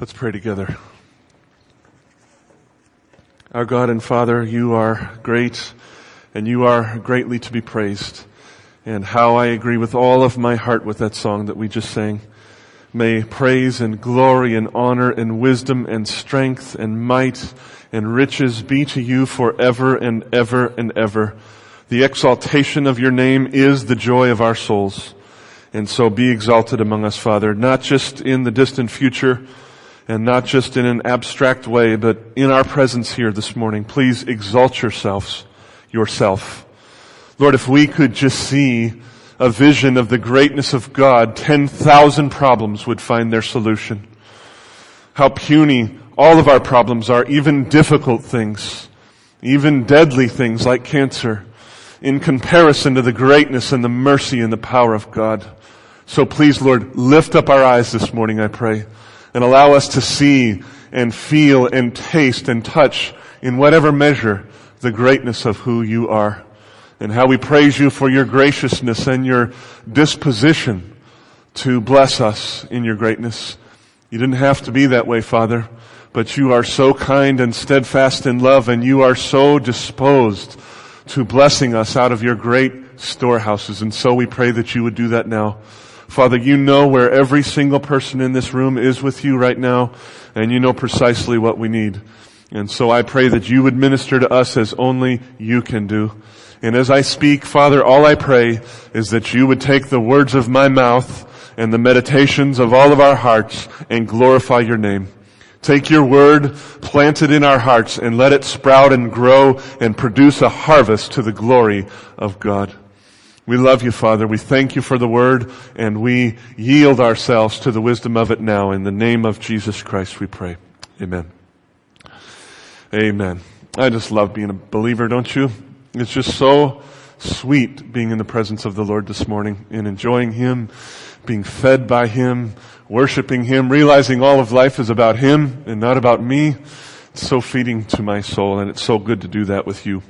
Let's pray together. Our God and Father, you are great and you are greatly to be praised. And how I agree with all of my heart with that song that we just sang. May praise and glory and honor and wisdom and strength and might and riches be to you forever and ever and ever. The exaltation of your name is the joy of our souls. And so be exalted among us, Father, not just in the distant future, and not just in an abstract way, but in our presence here this morning. Please exalt yourselves, yourself. Lord, if we could just see a vision of the greatness of God, 10,000 problems would find their solution. How puny all of our problems are, even difficult things, even deadly things like cancer, in comparison to the greatness and the mercy and the power of God. So please, Lord, lift up our eyes this morning, I pray and allow us to see and feel and taste and touch in whatever measure the greatness of who you are and how we praise you for your graciousness and your disposition to bless us in your greatness. You didn't have to be that way, Father, but you are so kind and steadfast in love and you are so disposed to blessing us out of your great storehouses. And so we pray that you would do that now. Father, you know where every single person in this room is with you right now, and you know precisely what we need. And so I pray that you would minister to us as only you can do. And as I speak, Father, all I pray is that you would take the words of my mouth and the meditations of all of our hearts and glorify your name. Take your word, plant it in our hearts, and let it sprout and grow and produce a harvest to the glory of God. We love you, Father. We thank you for the word and we yield ourselves to the wisdom of it now. In the name of Jesus Christ we pray. Amen. Amen. I just love being a believer, don't you? It's just so sweet being in the presence of the Lord this morning and enjoying Him, being fed by Him, worshiping Him, realizing all of life is about Him and not about me. It's so feeding to my soul and it's so good to do that with you.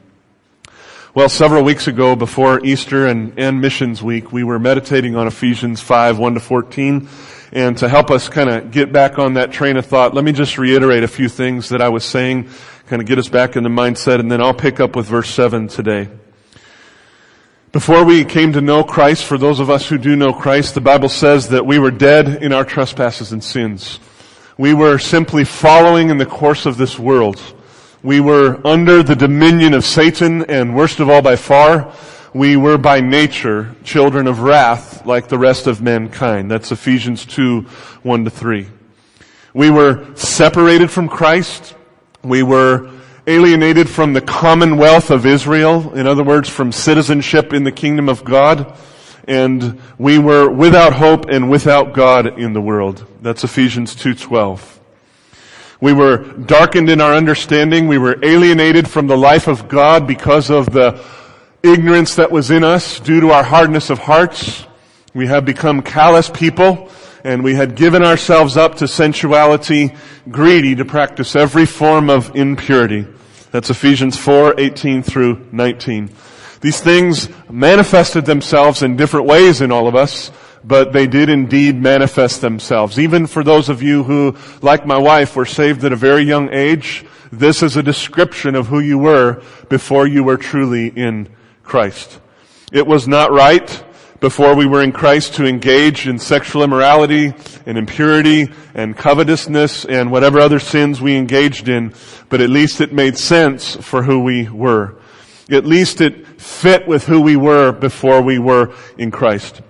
Well, several weeks ago before Easter and, and Missions Week, we were meditating on Ephesians 5, 1 to 14. And to help us kind of get back on that train of thought, let me just reiterate a few things that I was saying, kind of get us back in the mindset, and then I'll pick up with verse 7 today. Before we came to know Christ, for those of us who do know Christ, the Bible says that we were dead in our trespasses and sins. We were simply following in the course of this world. We were under the dominion of Satan, and worst of all by far, we were by nature children of wrath like the rest of mankind. That's Ephesians 2, 1 to 3. We were separated from Christ. We were alienated from the commonwealth of Israel. In other words, from citizenship in the kingdom of God. And we were without hope and without God in the world. That's Ephesians 2.12. We were darkened in our understanding. We were alienated from the life of God because of the ignorance that was in us due to our hardness of hearts. We have become callous people and we had given ourselves up to sensuality, greedy to practice every form of impurity. That's Ephesians 4, 18 through 19. These things manifested themselves in different ways in all of us, but they did indeed manifest themselves. Even for those of you who, like my wife, were saved at a very young age, this is a description of who you were before you were truly in Christ. It was not right before we were in Christ to engage in sexual immorality and impurity and covetousness and whatever other sins we engaged in, but at least it made sense for who we were. At least it fit with who we were before we were in Christ.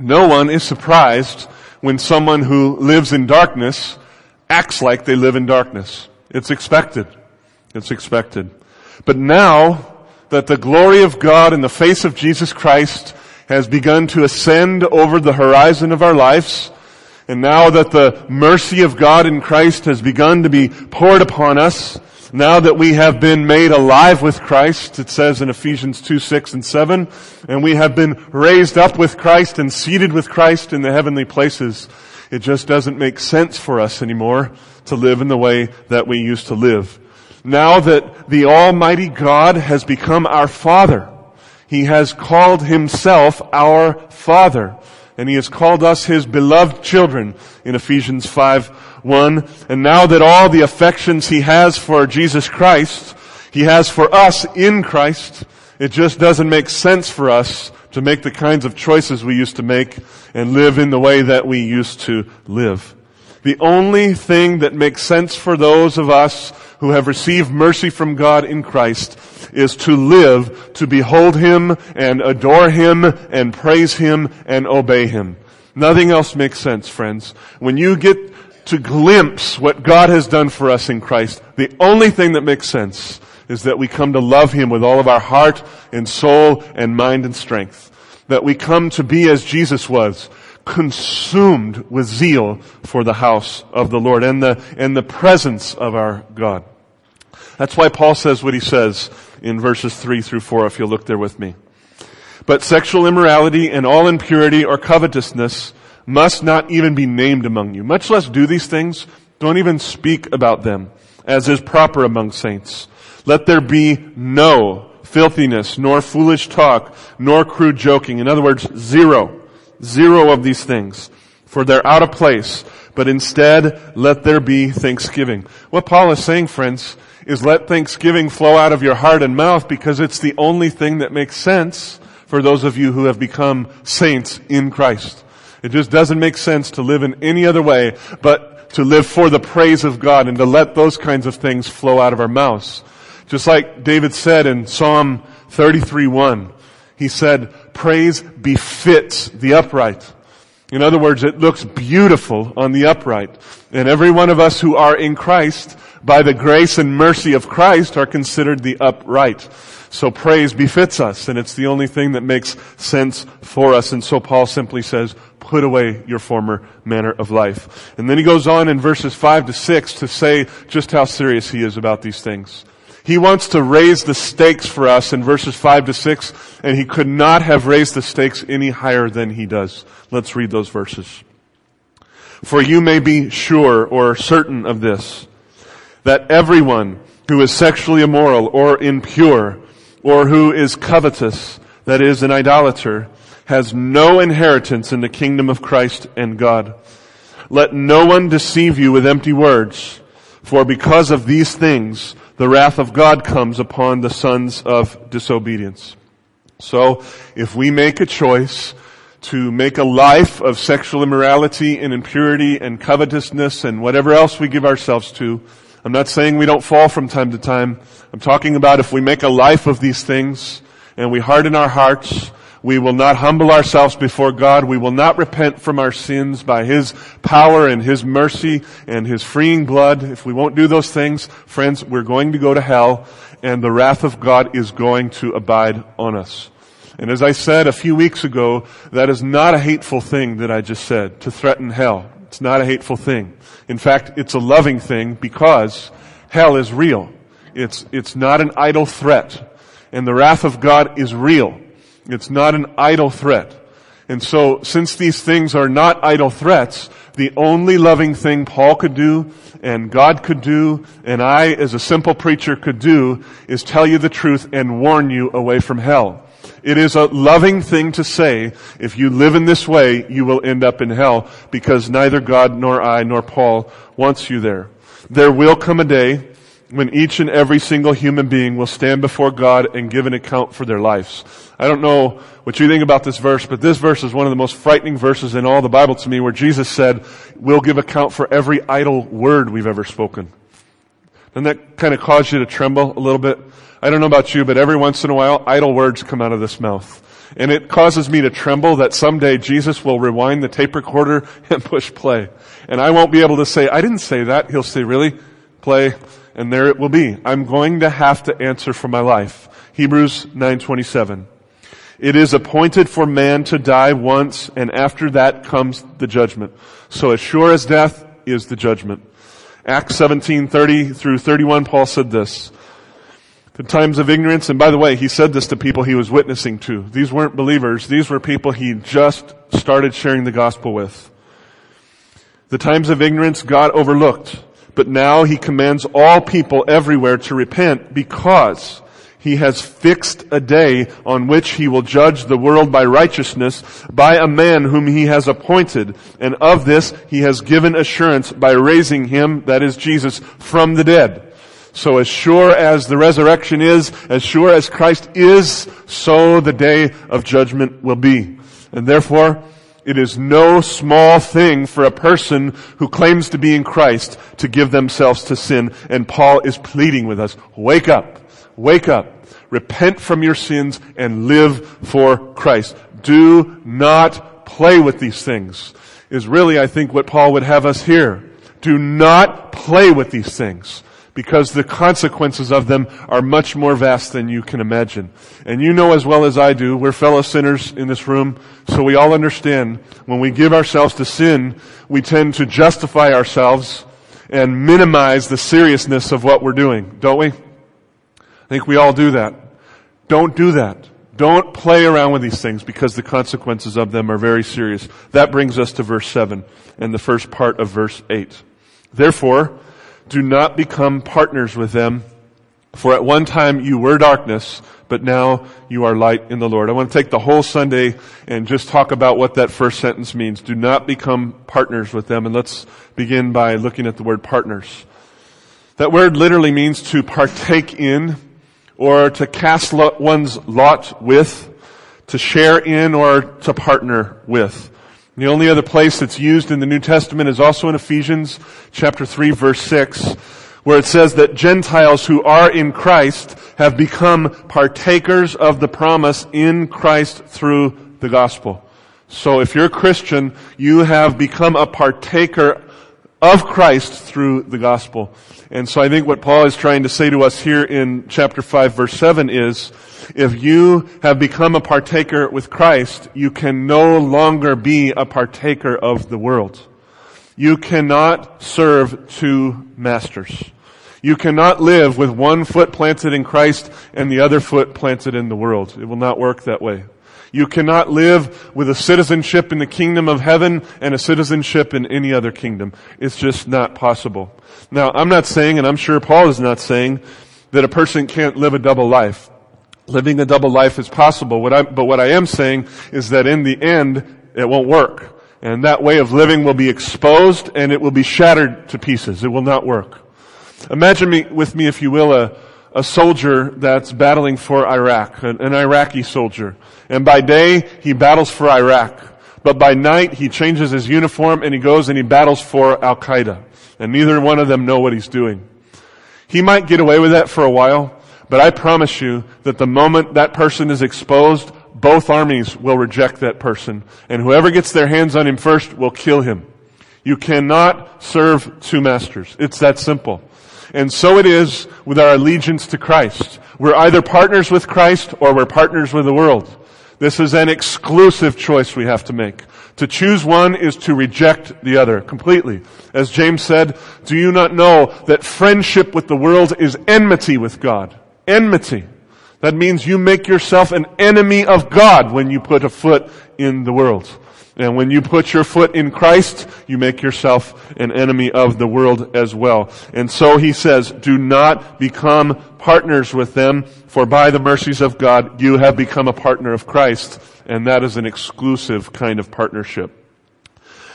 No one is surprised when someone who lives in darkness acts like they live in darkness. It's expected. It's expected. But now that the glory of God in the face of Jesus Christ has begun to ascend over the horizon of our lives, and now that the mercy of God in Christ has begun to be poured upon us, now that we have been made alive with Christ, it says in Ephesians 2, 6 and 7, and we have been raised up with Christ and seated with Christ in the heavenly places, it just doesn't make sense for us anymore to live in the way that we used to live. Now that the Almighty God has become our Father, He has called Himself our Father. And he has called us his beloved children in Ephesians 5, 1. And now that all the affections he has for Jesus Christ, he has for us in Christ, it just doesn't make sense for us to make the kinds of choices we used to make and live in the way that we used to live. The only thing that makes sense for those of us who have received mercy from God in Christ is to live, to behold Him and adore Him and praise Him and obey Him. Nothing else makes sense, friends. When you get to glimpse what God has done for us in Christ, the only thing that makes sense is that we come to love Him with all of our heart and soul and mind and strength. That we come to be as Jesus was, consumed with zeal for the house of the Lord and the, and the presence of our God. That's why Paul says what he says in verses 3 through 4, if you'll look there with me. But sexual immorality and all impurity or covetousness must not even be named among you, much less do these things. Don't even speak about them, as is proper among saints. Let there be no filthiness, nor foolish talk, nor crude joking. In other words, zero. Zero of these things. For they're out of place. But instead, let there be thanksgiving. What Paul is saying, friends, is let thanksgiving flow out of your heart and mouth because it's the only thing that makes sense for those of you who have become saints in Christ. It just doesn't make sense to live in any other way but to live for the praise of God and to let those kinds of things flow out of our mouths. Just like David said in Psalm 33:1, he said, praise befits the upright. In other words, it looks beautiful on the upright. And every one of us who are in Christ, by the grace and mercy of Christ, are considered the upright. So praise befits us, and it's the only thing that makes sense for us. And so Paul simply says, put away your former manner of life. And then he goes on in verses 5 to 6 to say just how serious he is about these things. He wants to raise the stakes for us in verses 5 to 6, and he could not have raised the stakes any higher than he does. Let's read those verses. For you may be sure or certain of this, that everyone who is sexually immoral or impure, or who is covetous, that is, an idolater, has no inheritance in the kingdom of Christ and God. Let no one deceive you with empty words, for because of these things, the wrath of God comes upon the sons of disobedience. So, if we make a choice to make a life of sexual immorality and impurity and covetousness and whatever else we give ourselves to, I'm not saying we don't fall from time to time. I'm talking about if we make a life of these things and we harden our hearts we will not humble ourselves before God. We will not repent from our sins by His power and His mercy and His freeing blood. If we won't do those things, friends, we're going to go to hell and the wrath of God is going to abide on us. And as I said a few weeks ago, that is not a hateful thing that I just said, to threaten hell. It's not a hateful thing. In fact, it's a loving thing because hell is real. It's, it's not an idle threat. And the wrath of God is real. It's not an idle threat. And so, since these things are not idle threats, the only loving thing Paul could do, and God could do, and I as a simple preacher could do, is tell you the truth and warn you away from hell. It is a loving thing to say, if you live in this way, you will end up in hell, because neither God nor I nor Paul wants you there. There will come a day when each and every single human being will stand before God and give an account for their lives. I don't know what you think about this verse, but this verse is one of the most frightening verses in all the Bible to me where Jesus said, we'll give account for every idle word we've ever spoken. Doesn't that kind of cause you to tremble a little bit? I don't know about you, but every once in a while, idle words come out of this mouth. And it causes me to tremble that someday Jesus will rewind the tape recorder and push play. And I won't be able to say, I didn't say that. He'll say, really? Play. And there it will be. I'm going to have to answer for my life. Hebrews 927. It is appointed for man to die once, and after that comes the judgment. So as sure as death is the judgment. Acts 17, 30 through 31, Paul said this. The times of ignorance, and by the way, he said this to people he was witnessing to. These weren't believers. These were people he just started sharing the gospel with. The times of ignorance God overlooked, but now he commands all people everywhere to repent because He has fixed a day on which he will judge the world by righteousness by a man whom he has appointed. And of this he has given assurance by raising him, that is Jesus, from the dead. So as sure as the resurrection is, as sure as Christ is, so the day of judgment will be. And therefore, it is no small thing for a person who claims to be in Christ to give themselves to sin. And Paul is pleading with us, wake up, wake up, repent from your sins and live for Christ. Do not play with these things is really, I think, what Paul would have us hear. Do not play with these things because the consequences of them are much more vast than you can imagine. And you know as well as I do, we're fellow sinners in this room, so we all understand when we give ourselves to sin, we tend to justify ourselves and minimize the seriousness of what we're doing, don't we? I think we all do that. Don't do that. Don't play around with these things because the consequences of them are very serious. That brings us to verse 7 and the first part of verse 8. Therefore, do not become partners with them, for at one time you were darkness, but now you are light in the Lord. I want to take the whole Sunday and just talk about what that first sentence means. Do not become partners with them. And let's begin by looking at the word partners. That word literally means to partake in or to cast one's lot with, to share in or to partner with. The only other place that's used in the New Testament is also in Ephesians chapter 3 verse 6, where it says that Gentiles who are in Christ have become partakers of the promise in Christ through the gospel. So if you're a Christian, you have become a partaker of Christ through the gospel. And so I think what Paul is trying to say to us here in chapter 5 verse 7 is, if you have become a partaker with Christ, you can no longer be a partaker of the world. You cannot serve two masters. You cannot live with one foot planted in Christ and the other foot planted in the world. It will not work that way. You cannot live with a citizenship in the kingdom of heaven and a citizenship in any other kingdom. It's just not possible. Now, I'm not saying, and I'm sure Paul is not saying, that a person can't live a double life. Living a double life is possible. What I, but what I am saying is that in the end, it won't work. And that way of living will be exposed and it will be shattered to pieces. It will not work. Imagine me, with me, if you will, a, a soldier that's battling for Iraq, an, an Iraqi soldier. And by day, he battles for Iraq. But by night, he changes his uniform and he goes and he battles for Al Qaeda. And neither one of them know what he's doing. He might get away with that for a while, but I promise you that the moment that person is exposed, both armies will reject that person. And whoever gets their hands on him first will kill him. You cannot serve two masters. It's that simple. And so it is with our allegiance to Christ. We're either partners with Christ or we're partners with the world. This is an exclusive choice we have to make. To choose one is to reject the other completely. As James said, do you not know that friendship with the world is enmity with God? Enmity. That means you make yourself an enemy of God when you put a foot in the world. And when you put your foot in Christ, you make yourself an enemy of the world as well. And so he says, do not become partners with them, for by the mercies of God, you have become a partner of Christ. And that is an exclusive kind of partnership.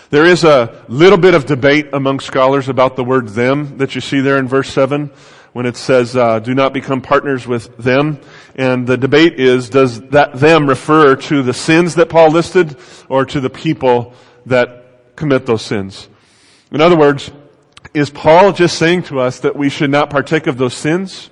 There is a little bit of debate among scholars about the word them that you see there in verse 7 when it says, uh, do not become partners with them. And the debate is, does that them refer to the sins that Paul listed or to the people that commit those sins? In other words, is Paul just saying to us that we should not partake of those sins?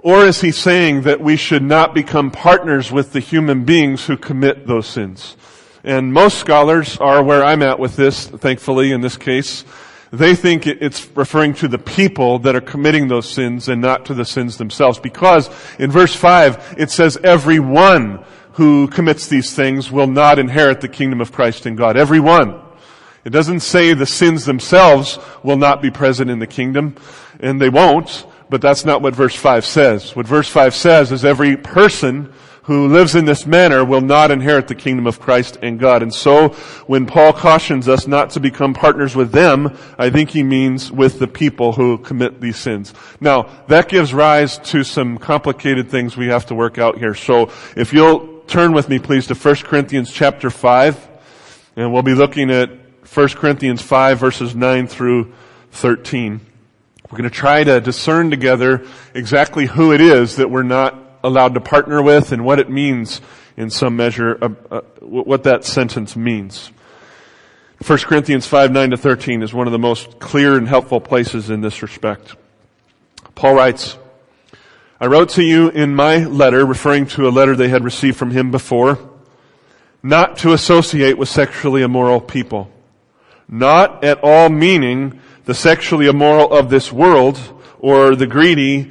Or is he saying that we should not become partners with the human beings who commit those sins? And most scholars are where I'm at with this, thankfully, in this case. They think it's referring to the people that are committing those sins and not to the sins themselves. Because in verse 5, it says everyone who commits these things will not inherit the kingdom of Christ and God. Everyone. It doesn't say the sins themselves will not be present in the kingdom, and they won't, but that's not what verse 5 says. What verse 5 says is every person who lives in this manner will not inherit the kingdom of Christ and God. And so when Paul cautions us not to become partners with them, I think he means with the people who commit these sins. Now, that gives rise to some complicated things we have to work out here. So if you'll turn with me please to 1 Corinthians chapter 5, and we'll be looking at 1 Corinthians 5 verses 9 through 13. We're going to try to discern together exactly who it is that we're not allowed to partner with and what it means in some measure, uh, uh, what that sentence means. 1 Corinthians 5, 9 to 13 is one of the most clear and helpful places in this respect. Paul writes, I wrote to you in my letter, referring to a letter they had received from him before, not to associate with sexually immoral people. Not at all meaning the sexually immoral of this world or the greedy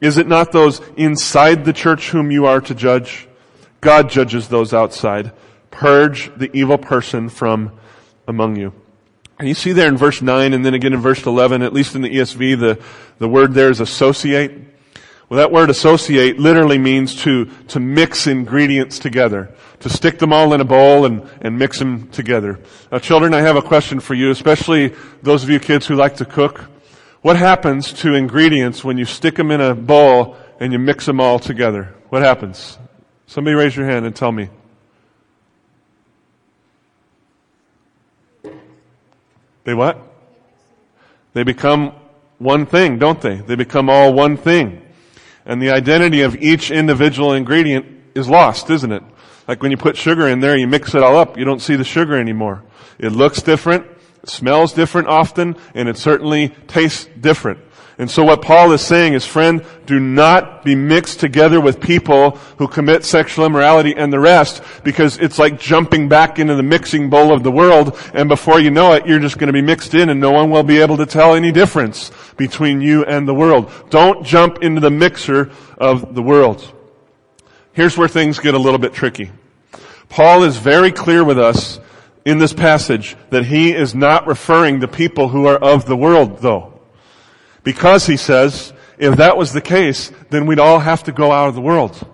Is it not those inside the church whom you are to judge? God judges those outside. Purge the evil person from among you. And you see there in verse 9 and then again in verse 11, at least in the ESV, the, the word there is associate. Well, that word associate literally means to, to mix ingredients together. To stick them all in a bowl and, and mix them together. Now children, I have a question for you, especially those of you kids who like to cook. What happens to ingredients when you stick them in a bowl and you mix them all together? What happens? Somebody raise your hand and tell me. They what? They become one thing, don't they? They become all one thing. And the identity of each individual ingredient is lost, isn't it? Like when you put sugar in there, you mix it all up, you don't see the sugar anymore. It looks different, it smells different often, and it certainly tastes different. And so what Paul is saying is, friend, do not be mixed together with people who commit sexual immorality and the rest, because it's like jumping back into the mixing bowl of the world, and before you know it, you're just going to be mixed in and no one will be able to tell any difference between you and the world. Don't jump into the mixer of the world. Here's where things get a little bit tricky. Paul is very clear with us in this passage that he is not referring to people who are of the world though. Because he says, if that was the case, then we'd all have to go out of the world.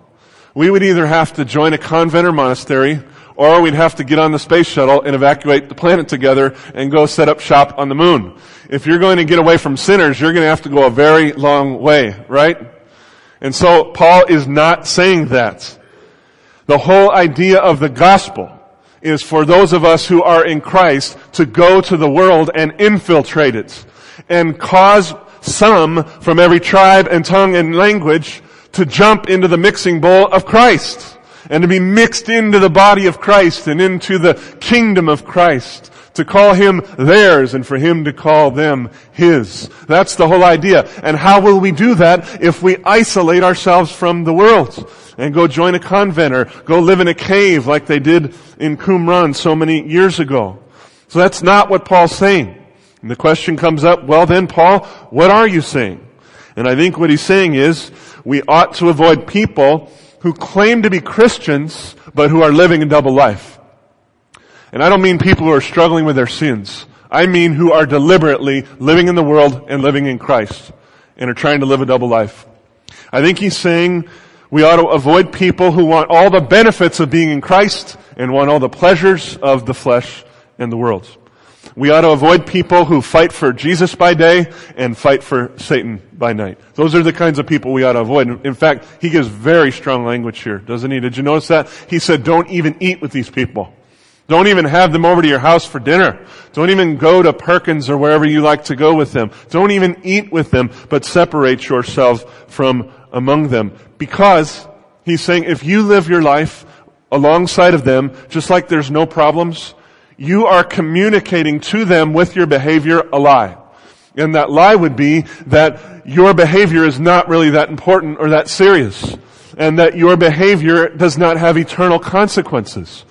We would either have to join a convent or monastery, or we'd have to get on the space shuttle and evacuate the planet together and go set up shop on the moon. If you're going to get away from sinners, you're going to have to go a very long way, right? And so Paul is not saying that. The whole idea of the gospel is for those of us who are in Christ to go to the world and infiltrate it and cause some from every tribe and tongue and language to jump into the mixing bowl of Christ and to be mixed into the body of Christ and into the kingdom of Christ to call him theirs and for him to call them his. That's the whole idea. And how will we do that if we isolate ourselves from the world? and go join a convent or go live in a cave like they did in Qumran so many years ago. So that's not what Paul's saying. And the question comes up, well then Paul, what are you saying? And I think what he's saying is, we ought to avoid people who claim to be Christians, but who are living a double life. And I don't mean people who are struggling with their sins. I mean who are deliberately living in the world and living in Christ and are trying to live a double life. I think he's saying we ought to avoid people who want all the benefits of being in Christ and want all the pleasures of the flesh and the world. We ought to avoid people who fight for Jesus by day and fight for Satan by night. Those are the kinds of people we ought to avoid. In fact, he gives very strong language here, doesn't he? Did you notice that? He said, don't even eat with these people. Don't even have them over to your house for dinner. Don't even go to Perkins or wherever you like to go with them. Don't even eat with them, but separate yourselves from among them. Because he's saying if you live your life alongside of them, just like there's no problems, you are communicating to them with your behavior a lie. And that lie would be that your behavior is not really that important or that serious. and that your behavior does not have eternal consequences.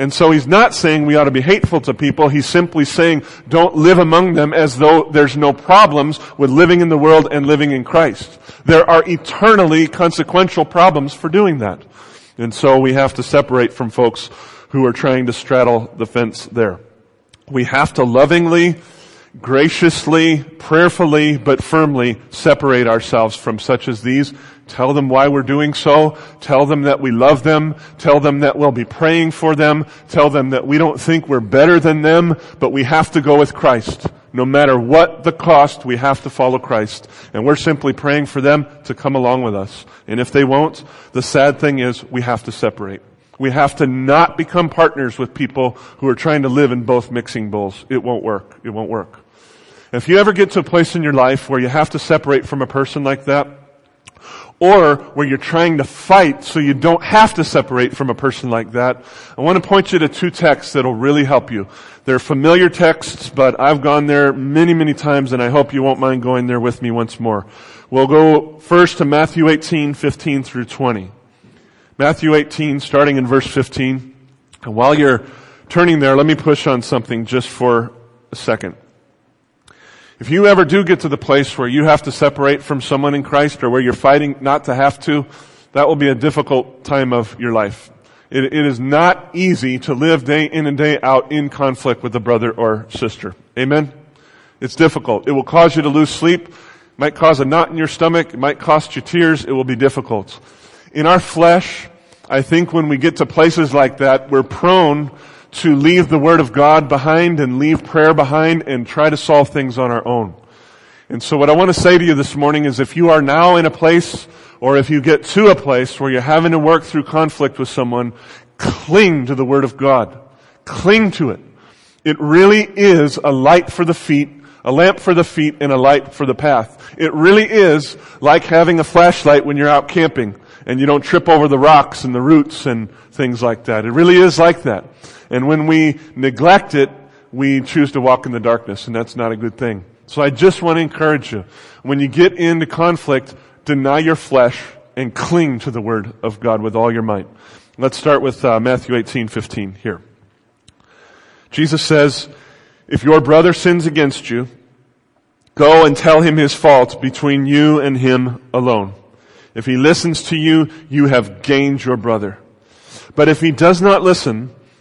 And so he's not saying we ought to be hateful to people. He's simply saying don't live among them as though there's no problems with living in the world and living in Christ. There are eternally consequential problems for doing that. And so we have to separate from folks who are trying to straddle the fence there. We have to lovingly, graciously, prayerfully, but firmly separate ourselves from such as these Tell them why we're doing so. Tell them that we love them. Tell them that we'll be praying for them. Tell them that we don't think we're better than them, but we have to go with Christ. No matter what the cost, we have to follow Christ. And we're simply praying for them to come along with us. And if they won't, the sad thing is we have to separate. We have to not become partners with people who are trying to live in both mixing bowls. It won't work. It won't work. If you ever get to a place in your life where you have to separate from a person like that, or where you're trying to fight so you don't have to separate from a person like that, I want to point you to two texts that'll really help you. They're familiar texts, but I've gone there many, many times and I hope you won't mind going there with me once more. We'll go first to Matthew 18, 15 through 20. Matthew 18, starting in verse 15. And while you're turning there, let me push on something just for a second. If you ever do get to the place where you have to separate from someone in Christ or where you're fighting not to have to, that will be a difficult time of your life. It, it is not easy to live day in and day out in conflict with a brother or sister. Amen? It's difficult. It will cause you to lose sleep. It might cause a knot in your stomach. It might cost you tears. It will be difficult. In our flesh, I think when we get to places like that, we're prone to leave the Word of God behind and leave prayer behind and try to solve things on our own. And so what I want to say to you this morning is if you are now in a place or if you get to a place where you're having to work through conflict with someone, cling to the Word of God. Cling to it. It really is a light for the feet, a lamp for the feet, and a light for the path. It really is like having a flashlight when you're out camping and you don't trip over the rocks and the roots and things like that. It really is like that. And when we neglect it, we choose to walk in the darkness, and that's not a good thing. So I just want to encourage you. When you get into conflict, deny your flesh and cling to the Word of God with all your might. Let's start with uh, Matthew 18, 15 here. Jesus says, if your brother sins against you, go and tell him his fault between you and him alone. If he listens to you, you have gained your brother. But if he does not listen,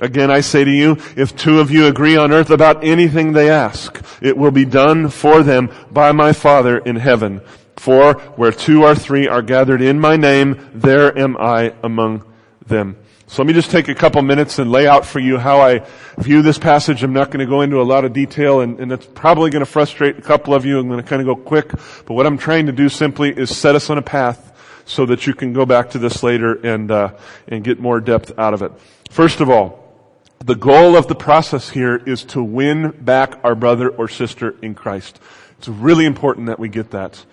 Again, I say to you, if two of you agree on earth about anything they ask, it will be done for them by my Father in heaven. For where two or three are gathered in my name, there am I among them. So let me just take a couple minutes and lay out for you how I view this passage. I'm not going to go into a lot of detail and, and it's probably going to frustrate a couple of you. I'm going to kind of go quick. But what I'm trying to do simply is set us on a path so that you can go back to this later and, uh, and get more depth out of it. First of all, the goal of the process here is to win back our brother or sister in Christ. It's really important that we get that.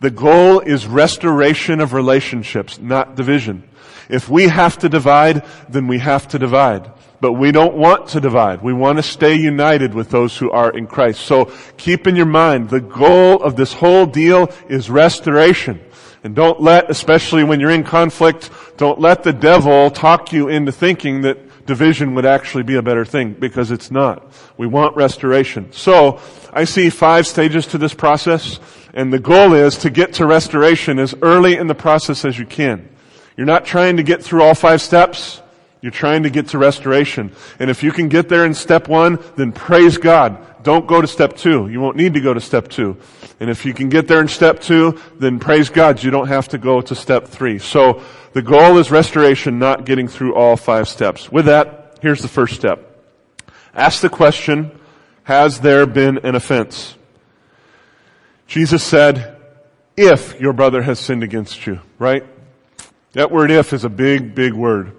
The goal is restoration of relationships, not division. If we have to divide, then we have to divide. But we don't want to divide. We want to stay united with those who are in Christ. So keep in your mind, the goal of this whole deal is restoration. And don't let, especially when you're in conflict, don't let the devil talk you into thinking that division would actually be a better thing because it's not. We want restoration. So I see five stages to this process and the goal is to get to restoration as early in the process as you can. You're not trying to get through all five steps. You're trying to get to restoration. And if you can get there in step one, then praise God. Don't go to step two. You won't need to go to step two. And if you can get there in step two, then praise God. You don't have to go to step three. So the goal is restoration, not getting through all five steps. With that, here's the first step. Ask the question, has there been an offense? Jesus said, if your brother has sinned against you, right? That word if is a big, big word.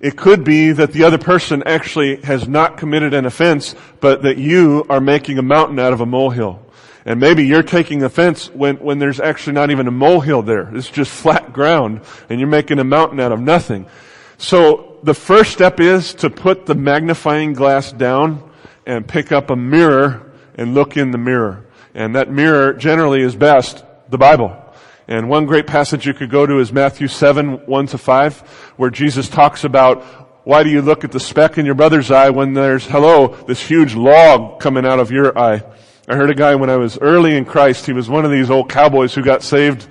It could be that the other person actually has not committed an offense, but that you are making a mountain out of a molehill. And maybe you're taking offense when, when there's actually not even a molehill there. It's just flat ground and you're making a mountain out of nothing. So the first step is to put the magnifying glass down and pick up a mirror and look in the mirror. And that mirror generally is best the Bible. And one great passage you could go to is Matthew 7, 1 to 5, where Jesus talks about why do you look at the speck in your brother's eye when there's, hello, this huge log coming out of your eye? I heard a guy when I was early in Christ, he was one of these old cowboys who got saved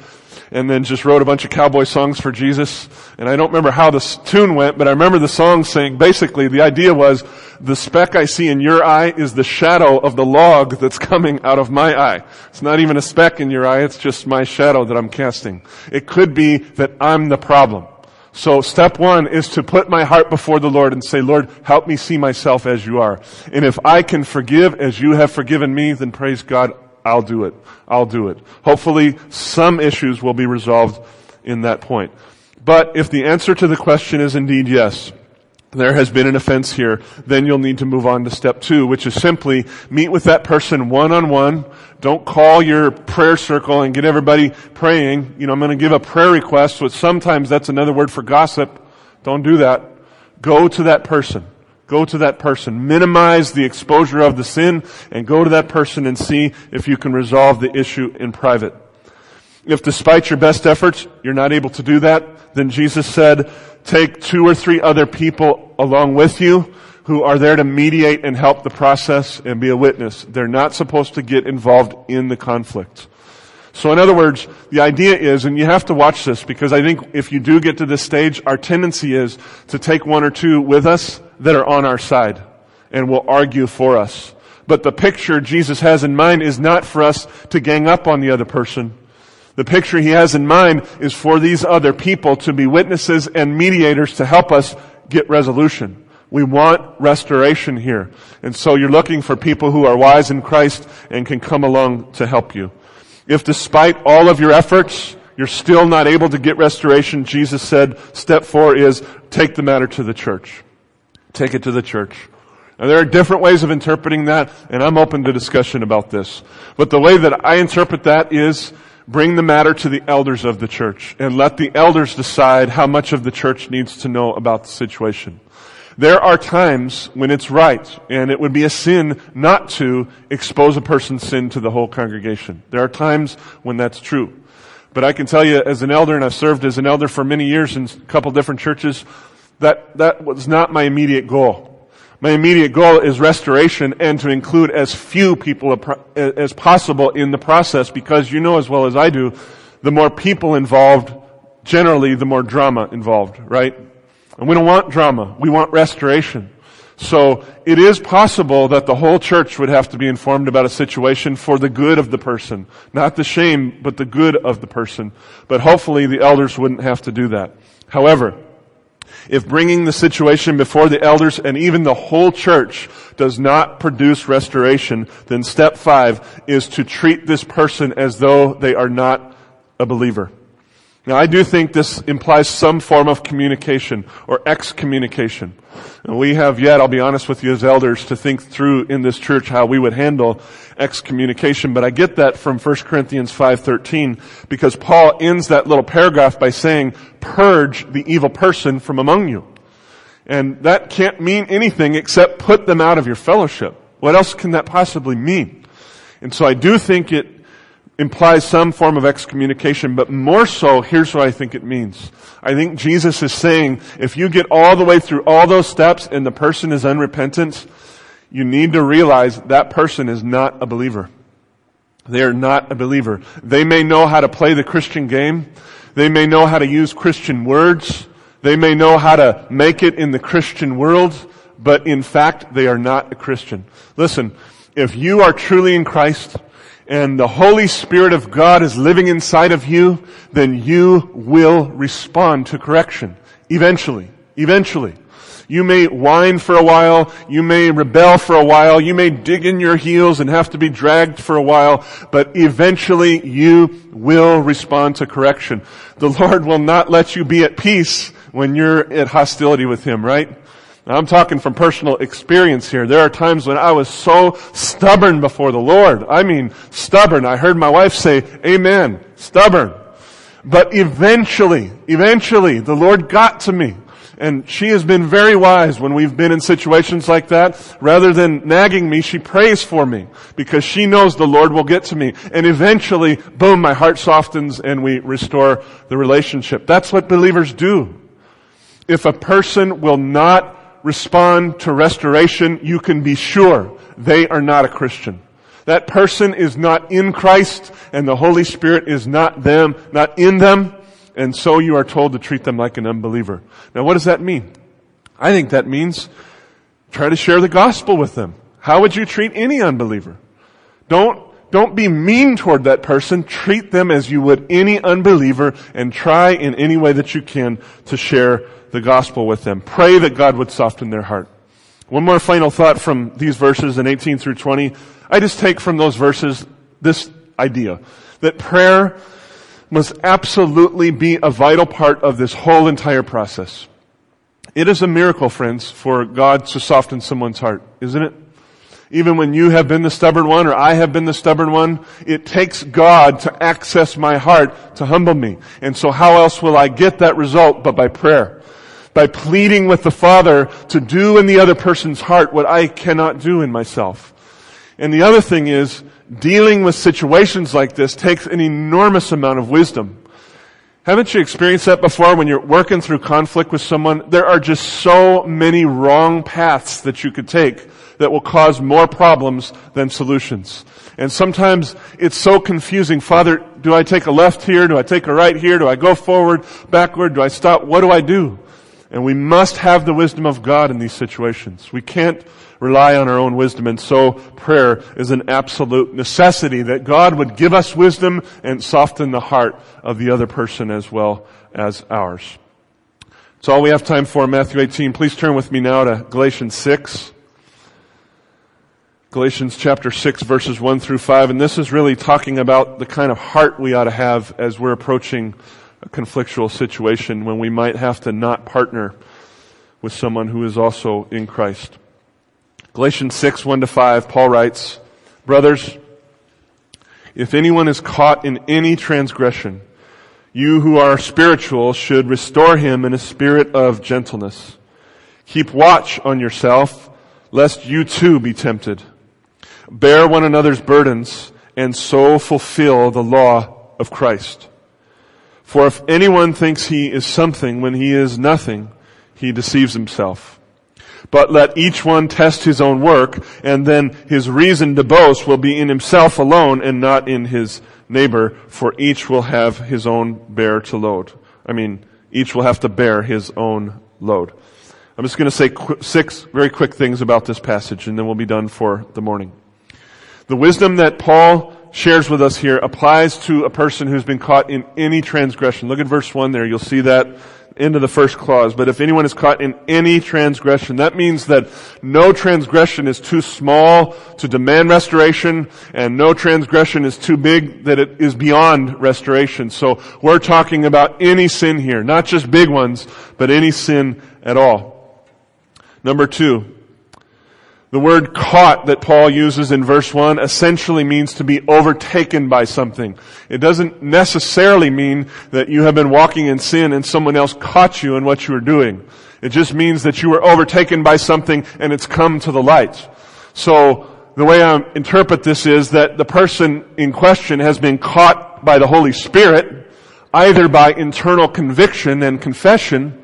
and then just wrote a bunch of cowboy songs for Jesus. And I don't remember how the tune went, but I remember the song saying basically the idea was the speck I see in your eye is the shadow of the log that's coming out of my eye. It's not even a speck in your eye, it's just my shadow that I'm casting. It could be that I'm the problem. So step one is to put my heart before the Lord and say, Lord, help me see myself as you are. And if I can forgive as you have forgiven me, then praise God, I'll do it. I'll do it. Hopefully some issues will be resolved in that point. But if the answer to the question is indeed yes, there has been an offense here, then you'll need to move on to step two, which is simply meet with that person one on one. Don't call your prayer circle and get everybody praying. You know, I'm going to give a prayer request, but sometimes that's another word for gossip. Don't do that. Go to that person. Go to that person. Minimize the exposure of the sin and go to that person and see if you can resolve the issue in private. If despite your best efforts, you're not able to do that, then Jesus said, take two or three other people along with you who are there to mediate and help the process and be a witness. They're not supposed to get involved in the conflict. So in other words, the idea is, and you have to watch this because I think if you do get to this stage, our tendency is to take one or two with us that are on our side and will argue for us. But the picture Jesus has in mind is not for us to gang up on the other person. The picture he has in mind is for these other people to be witnesses and mediators to help us get resolution. We want restoration here. And so you're looking for people who are wise in Christ and can come along to help you. If despite all of your efforts, you're still not able to get restoration, Jesus said, step four is take the matter to the church. Take it to the church. Now there are different ways of interpreting that, and I'm open to discussion about this. But the way that I interpret that is bring the matter to the elders of the church and let the elders decide how much of the church needs to know about the situation. There are times when it's right, and it would be a sin not to expose a person's sin to the whole congregation. There are times when that's true. But I can tell you as an elder, and I've served as an elder for many years in a couple different churches, that, that was not my immediate goal. My immediate goal is restoration and to include as few people as possible in the process because you know as well as I do, the more people involved, generally the more drama involved, right? And we don't want drama. We want restoration. So it is possible that the whole church would have to be informed about a situation for the good of the person. Not the shame, but the good of the person. But hopefully the elders wouldn't have to do that. However, if bringing the situation before the elders and even the whole church does not produce restoration, then step five is to treat this person as though they are not a believer. Now I do think this implies some form of communication or excommunication. And we have yet, I'll be honest with you as elders, to think through in this church how we would handle excommunication, but I get that from 1 Corinthians 5.13 because Paul ends that little paragraph by saying, purge the evil person from among you. And that can't mean anything except put them out of your fellowship. What else can that possibly mean? And so I do think it implies some form of excommunication, but more so, here's what I think it means. I think Jesus is saying, if you get all the way through all those steps and the person is unrepentant, you need to realize that person is not a believer. They are not a believer. They may know how to play the Christian game. They may know how to use Christian words. They may know how to make it in the Christian world, but in fact, they are not a Christian. Listen, if you are truly in Christ, and the Holy Spirit of God is living inside of you, then you will respond to correction. Eventually. Eventually. You may whine for a while, you may rebel for a while, you may dig in your heels and have to be dragged for a while, but eventually you will respond to correction. The Lord will not let you be at peace when you're at hostility with him, right? Now, I'm talking from personal experience here. There are times when I was so stubborn before the Lord. I mean, stubborn. I heard my wife say, amen, stubborn. But eventually, eventually, the Lord got to me. And she has been very wise when we've been in situations like that. Rather than nagging me, she prays for me because she knows the Lord will get to me. And eventually, boom, my heart softens and we restore the relationship. That's what believers do. If a person will not respond to restoration, you can be sure they are not a Christian. That person is not in Christ and the Holy Spirit is not them, not in them. And so you are told to treat them like an unbeliever. Now what does that mean? I think that means try to share the gospel with them. How would you treat any unbeliever? Don't, don't be mean toward that person. Treat them as you would any unbeliever and try in any way that you can to share the gospel with them. Pray that God would soften their heart. One more final thought from these verses in 18 through 20. I just take from those verses this idea that prayer must absolutely be a vital part of this whole entire process. It is a miracle, friends, for God to soften someone's heart, isn't it? Even when you have been the stubborn one or I have been the stubborn one, it takes God to access my heart to humble me. And so how else will I get that result but by prayer? By pleading with the Father to do in the other person's heart what I cannot do in myself. And the other thing is, dealing with situations like this takes an enormous amount of wisdom. Haven't you experienced that before when you're working through conflict with someone? There are just so many wrong paths that you could take that will cause more problems than solutions. And sometimes it's so confusing. Father, do I take a left here? Do I take a right here? Do I go forward, backward? Do I stop? What do I do? And we must have the wisdom of God in these situations. We can't rely on our own wisdom. And so prayer is an absolute necessity that God would give us wisdom and soften the heart of the other person as well as ours. That's all we have time for Matthew 18. Please turn with me now to Galatians 6. Galatians chapter 6 verses 1 through 5. And this is really talking about the kind of heart we ought to have as we're approaching conflictual situation when we might have to not partner with someone who is also in Christ. Galatians 6, 1 to 5, Paul writes, Brothers, if anyone is caught in any transgression, you who are spiritual should restore him in a spirit of gentleness. Keep watch on yourself, lest you too be tempted. Bear one another's burdens, and so fulfill the law of Christ. For if anyone thinks he is something when he is nothing, he deceives himself. But let each one test his own work, and then his reason to boast will be in himself alone and not in his neighbor, for each will have his own bear to load. I mean, each will have to bear his own load. I'm just going to say qu- six very quick things about this passage, and then we'll be done for the morning. The wisdom that Paul shares with us here applies to a person who's been caught in any transgression. Look at verse 1 there. You'll see that into the first clause, but if anyone is caught in any transgression, that means that no transgression is too small to demand restoration, and no transgression is too big that it is beyond restoration. So we're talking about any sin here, not just big ones, but any sin at all. Number two, the word caught that Paul uses in verse 1 essentially means to be overtaken by something. It doesn't necessarily mean that you have been walking in sin and someone else caught you in what you were doing. It just means that you were overtaken by something and it's come to the light. So the way I interpret this is that the person in question has been caught by the Holy Spirit, either by internal conviction and confession,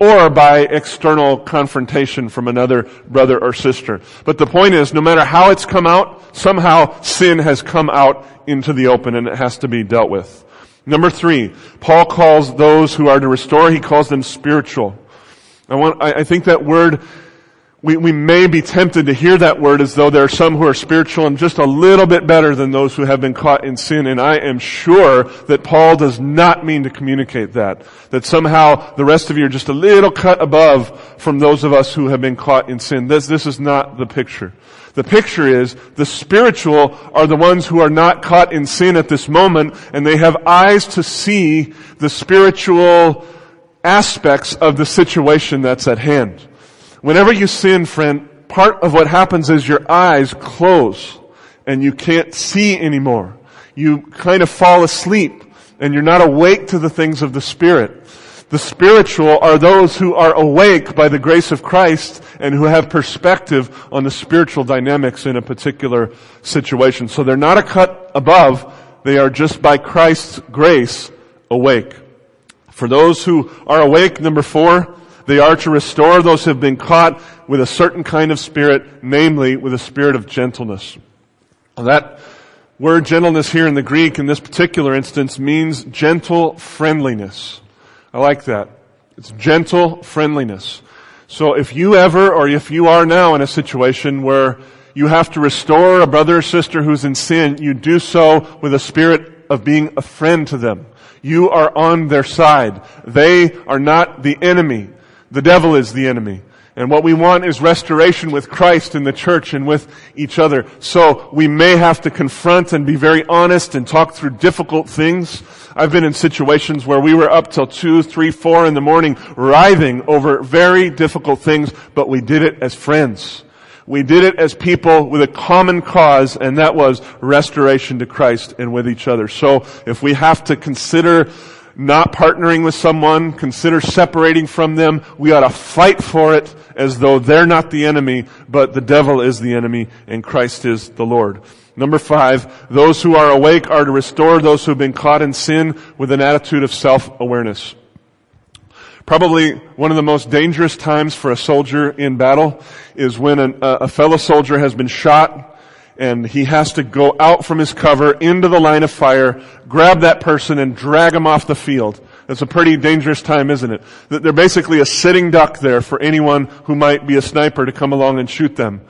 or by external confrontation from another brother or sister. But the point is, no matter how it's come out, somehow sin has come out into the open and it has to be dealt with. Number three, Paul calls those who are to restore, he calls them spiritual. I want, I, I think that word we, we may be tempted to hear that word as though there are some who are spiritual and just a little bit better than those who have been caught in sin. And I am sure that Paul does not mean to communicate that. That somehow the rest of you are just a little cut above from those of us who have been caught in sin. This, this is not the picture. The picture is the spiritual are the ones who are not caught in sin at this moment and they have eyes to see the spiritual aspects of the situation that's at hand. Whenever you sin, friend, part of what happens is your eyes close and you can't see anymore. You kind of fall asleep and you're not awake to the things of the Spirit. The spiritual are those who are awake by the grace of Christ and who have perspective on the spiritual dynamics in a particular situation. So they're not a cut above, they are just by Christ's grace awake. For those who are awake, number four, they are to restore those who have been caught with a certain kind of spirit, namely with a spirit of gentleness. That word gentleness here in the Greek in this particular instance means gentle friendliness. I like that. It's gentle friendliness. So if you ever, or if you are now in a situation where you have to restore a brother or sister who's in sin, you do so with a spirit of being a friend to them. You are on their side. They are not the enemy. The devil is the enemy. And what we want is restoration with Christ in the church and with each other. So we may have to confront and be very honest and talk through difficult things. I've been in situations where we were up till two, three, four in the morning writhing over very difficult things, but we did it as friends. We did it as people with a common cause, and that was restoration to Christ and with each other. So if we have to consider not partnering with someone, consider separating from them. We ought to fight for it as though they're not the enemy, but the devil is the enemy and Christ is the Lord. Number five, those who are awake are to restore those who have been caught in sin with an attitude of self-awareness. Probably one of the most dangerous times for a soldier in battle is when an, a fellow soldier has been shot and he has to go out from his cover into the line of fire, grab that person and drag him off the field. It's a pretty dangerous time, isn't it? They're basically a sitting duck there for anyone who might be a sniper to come along and shoot them.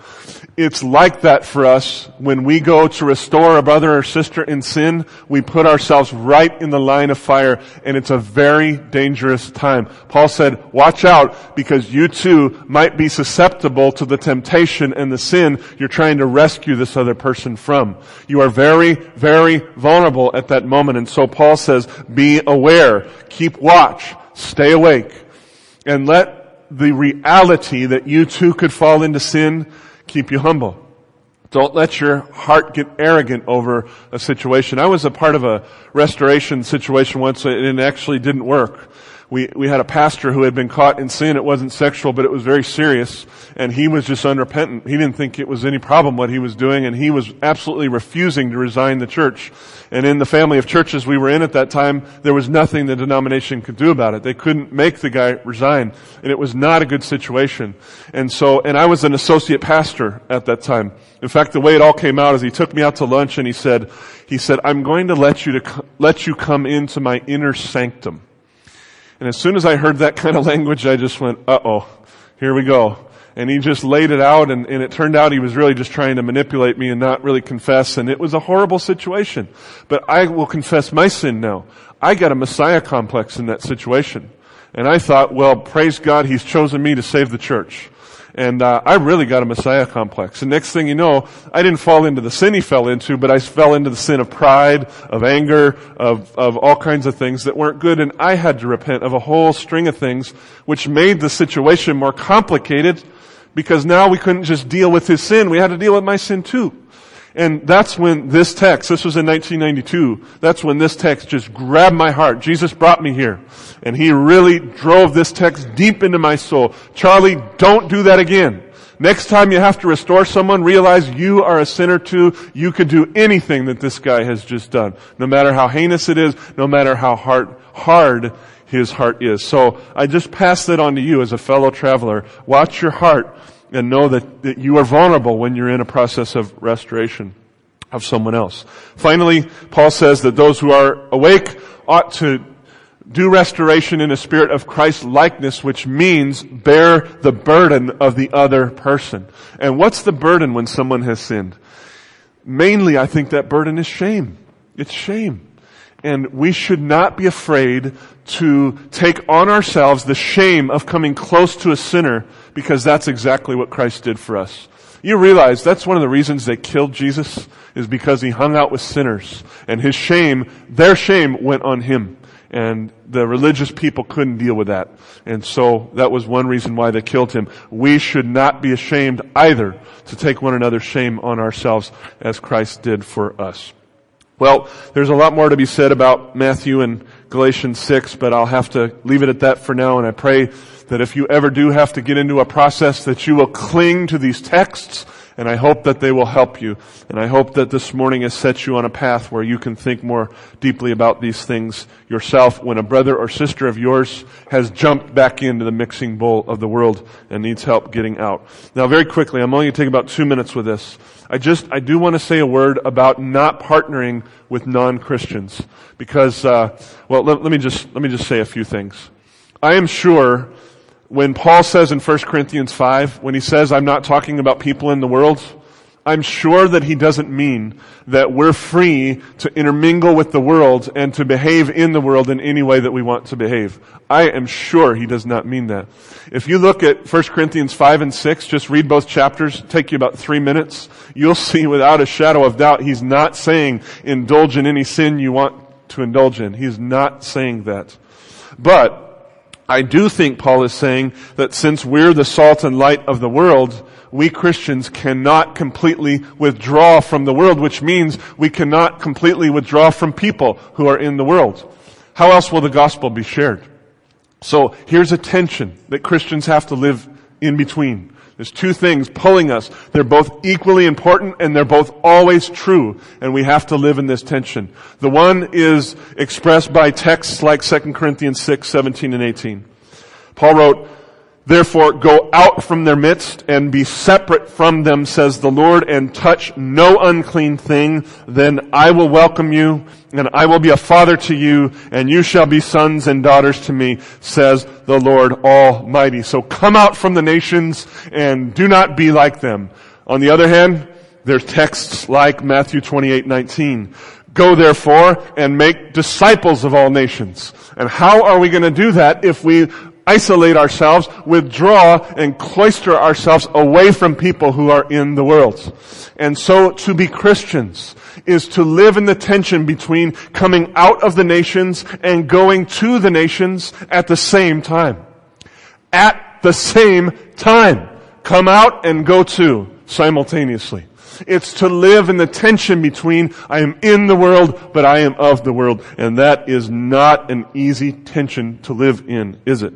It's like that for us when we go to restore a brother or sister in sin. We put ourselves right in the line of fire and it's a very dangerous time. Paul said, watch out because you too might be susceptible to the temptation and the sin you're trying to rescue this other person from. You are very, very vulnerable at that moment. And so Paul says, be aware, keep watch, stay awake, and let the reality that you too could fall into sin keep you humble. Don't let your heart get arrogant over a situation. I was a part of a restoration situation once and it actually didn't work we, we had a pastor who had been caught in sin. It wasn't sexual, but it was very serious. And he was just unrepentant. He didn't think it was any problem what he was doing. And he was absolutely refusing to resign the church. And in the family of churches we were in at that time, there was nothing the denomination could do about it. They couldn't make the guy resign. And it was not a good situation. And so, and I was an associate pastor at that time. In fact, the way it all came out is he took me out to lunch and he said, he said, I'm going to let you to, let you come into my inner sanctum. And as soon as I heard that kind of language, I just went, uh-oh, here we go. And he just laid it out and, and, it turned out he was really just trying to manipulate me and not really confess and it was a horrible situation. But I will confess my sin now. I got a Messiah complex in that situation. And I thought, well, praise God, he's chosen me to save the church. And uh, I really got a Messiah complex. And next thing you know, I didn't fall into the sin he fell into, but I fell into the sin of pride, of anger, of, of all kinds of things that weren't good. And I had to repent of a whole string of things, which made the situation more complicated because now we couldn't just deal with his sin. We had to deal with my sin too. And that's when this text, this was in 1992, that's when this text just grabbed my heart. Jesus brought me here. And he really drove this text deep into my soul. Charlie, don't do that again. Next time you have to restore someone, realize you are a sinner too. You could do anything that this guy has just done. No matter how heinous it is, no matter how hard, hard his heart is. So I just pass that on to you as a fellow traveler. Watch your heart and know that, that you are vulnerable when you're in a process of restoration of someone else. Finally, Paul says that those who are awake ought to do restoration in a spirit of Christ likeness, which means bear the burden of the other person. And what's the burden when someone has sinned? Mainly, I think that burden is shame. It's shame. And we should not be afraid to take on ourselves the shame of coming close to a sinner because that's exactly what Christ did for us. You realize that's one of the reasons they killed Jesus is because he hung out with sinners and his shame, their shame went on him. And the religious people couldn't deal with that. And so that was one reason why they killed him. We should not be ashamed either to take one another's shame on ourselves as Christ did for us. Well, there's a lot more to be said about Matthew and Galatians 6, but I'll have to leave it at that for now. And I pray that if you ever do have to get into a process that you will cling to these texts and I hope that they will help you. And I hope that this morning has set you on a path where you can think more deeply about these things yourself when a brother or sister of yours has jumped back into the mixing bowl of the world and needs help getting out. Now very quickly, I'm only going to take about two minutes with this. I just, I do want to say a word about not partnering with non-Christians. Because, uh, well, let, let me just, let me just say a few things. I am sure when Paul says in 1 Corinthians 5, when he says, I'm not talking about people in the world, I'm sure that he doesn't mean that we're free to intermingle with the world and to behave in the world in any way that we want to behave. I am sure he does not mean that. If you look at 1 Corinthians 5 and 6, just read both chapters, take you about three minutes, you'll see without a shadow of doubt he's not saying indulge in any sin you want to indulge in. He's not saying that. But I do think Paul is saying that since we're the salt and light of the world, we Christians cannot completely withdraw from the world, which means we cannot completely withdraw from people who are in the world. How else will the gospel be shared? So here's a tension that Christians have to live in between. There's two things pulling us. They're both equally important and they're both always true. And we have to live in this tension. The one is expressed by texts like 2 Corinthians 6, 17 and 18. Paul wrote, Therefore go out from their midst and be separate from them, says the Lord, and touch no unclean thing. Then I will welcome you, and I will be a father to you, and you shall be sons and daughters to me, says the Lord Almighty. So come out from the nations and do not be like them. On the other hand, there's texts like Matthew 28, 19. Go therefore and make disciples of all nations. And how are we going to do that if we isolate ourselves, withdraw, and cloister ourselves away from people who are in the world. And so to be Christians is to live in the tension between coming out of the nations and going to the nations at the same time. At the same time. Come out and go to simultaneously. It's to live in the tension between I am in the world, but I am of the world. And that is not an easy tension to live in, is it?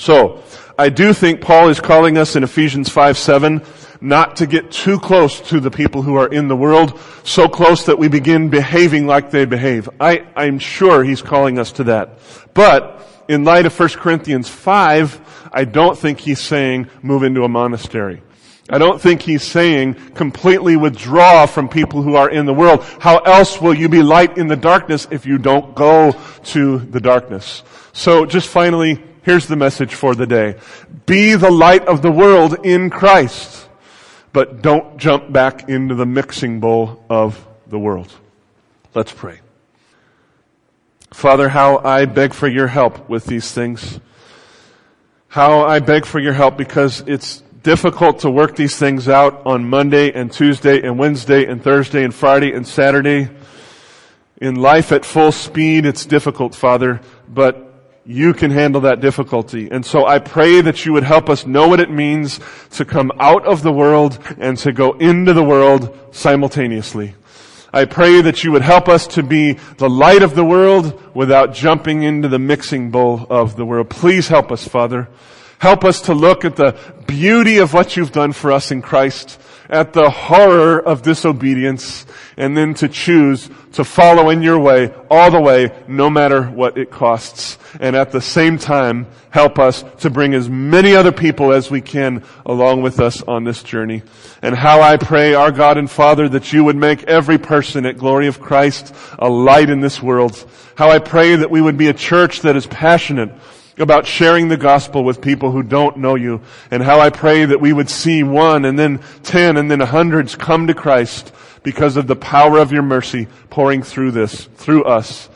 So, I do think Paul is calling us in Ephesians 5, 7 not to get too close to the people who are in the world, so close that we begin behaving like they behave. I, I'm sure he's calling us to that. But, in light of 1 Corinthians 5, I don't think he's saying move into a monastery. I don't think he's saying completely withdraw from people who are in the world. How else will you be light in the darkness if you don't go to the darkness? So just finally, Here's the message for the day. Be the light of the world in Christ, but don't jump back into the mixing bowl of the world. Let's pray. Father, how I beg for your help with these things. How I beg for your help because it's difficult to work these things out on Monday and Tuesday and Wednesday and Thursday and Friday and Saturday. In life at full speed, it's difficult, Father, but you can handle that difficulty. And so I pray that you would help us know what it means to come out of the world and to go into the world simultaneously. I pray that you would help us to be the light of the world without jumping into the mixing bowl of the world. Please help us, Father. Help us to look at the beauty of what you've done for us in Christ at the horror of disobedience and then to choose to follow in your way all the way, no matter what it costs. And at the same time, help us to bring as many other people as we can along with us on this journey. And how I pray, our God and Father, that you would make every person at Glory of Christ a light in this world. How I pray that we would be a church that is passionate about sharing the gospel with people who don't know you and how I pray that we would see one and then ten and then hundreds come to Christ because of the power of your mercy pouring through this, through us.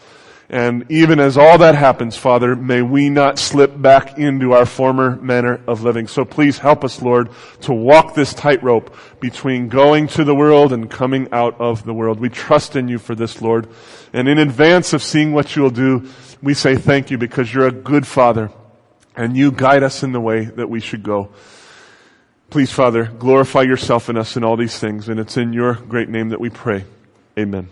And even as all that happens, Father, may we not slip back into our former manner of living. So please help us, Lord, to walk this tightrope between going to the world and coming out of the world. We trust in you for this, Lord. And in advance of seeing what you'll do, we say thank you because you're a good Father and you guide us in the way that we should go. Please, Father, glorify yourself in us in all these things, and it's in your great name that we pray. Amen.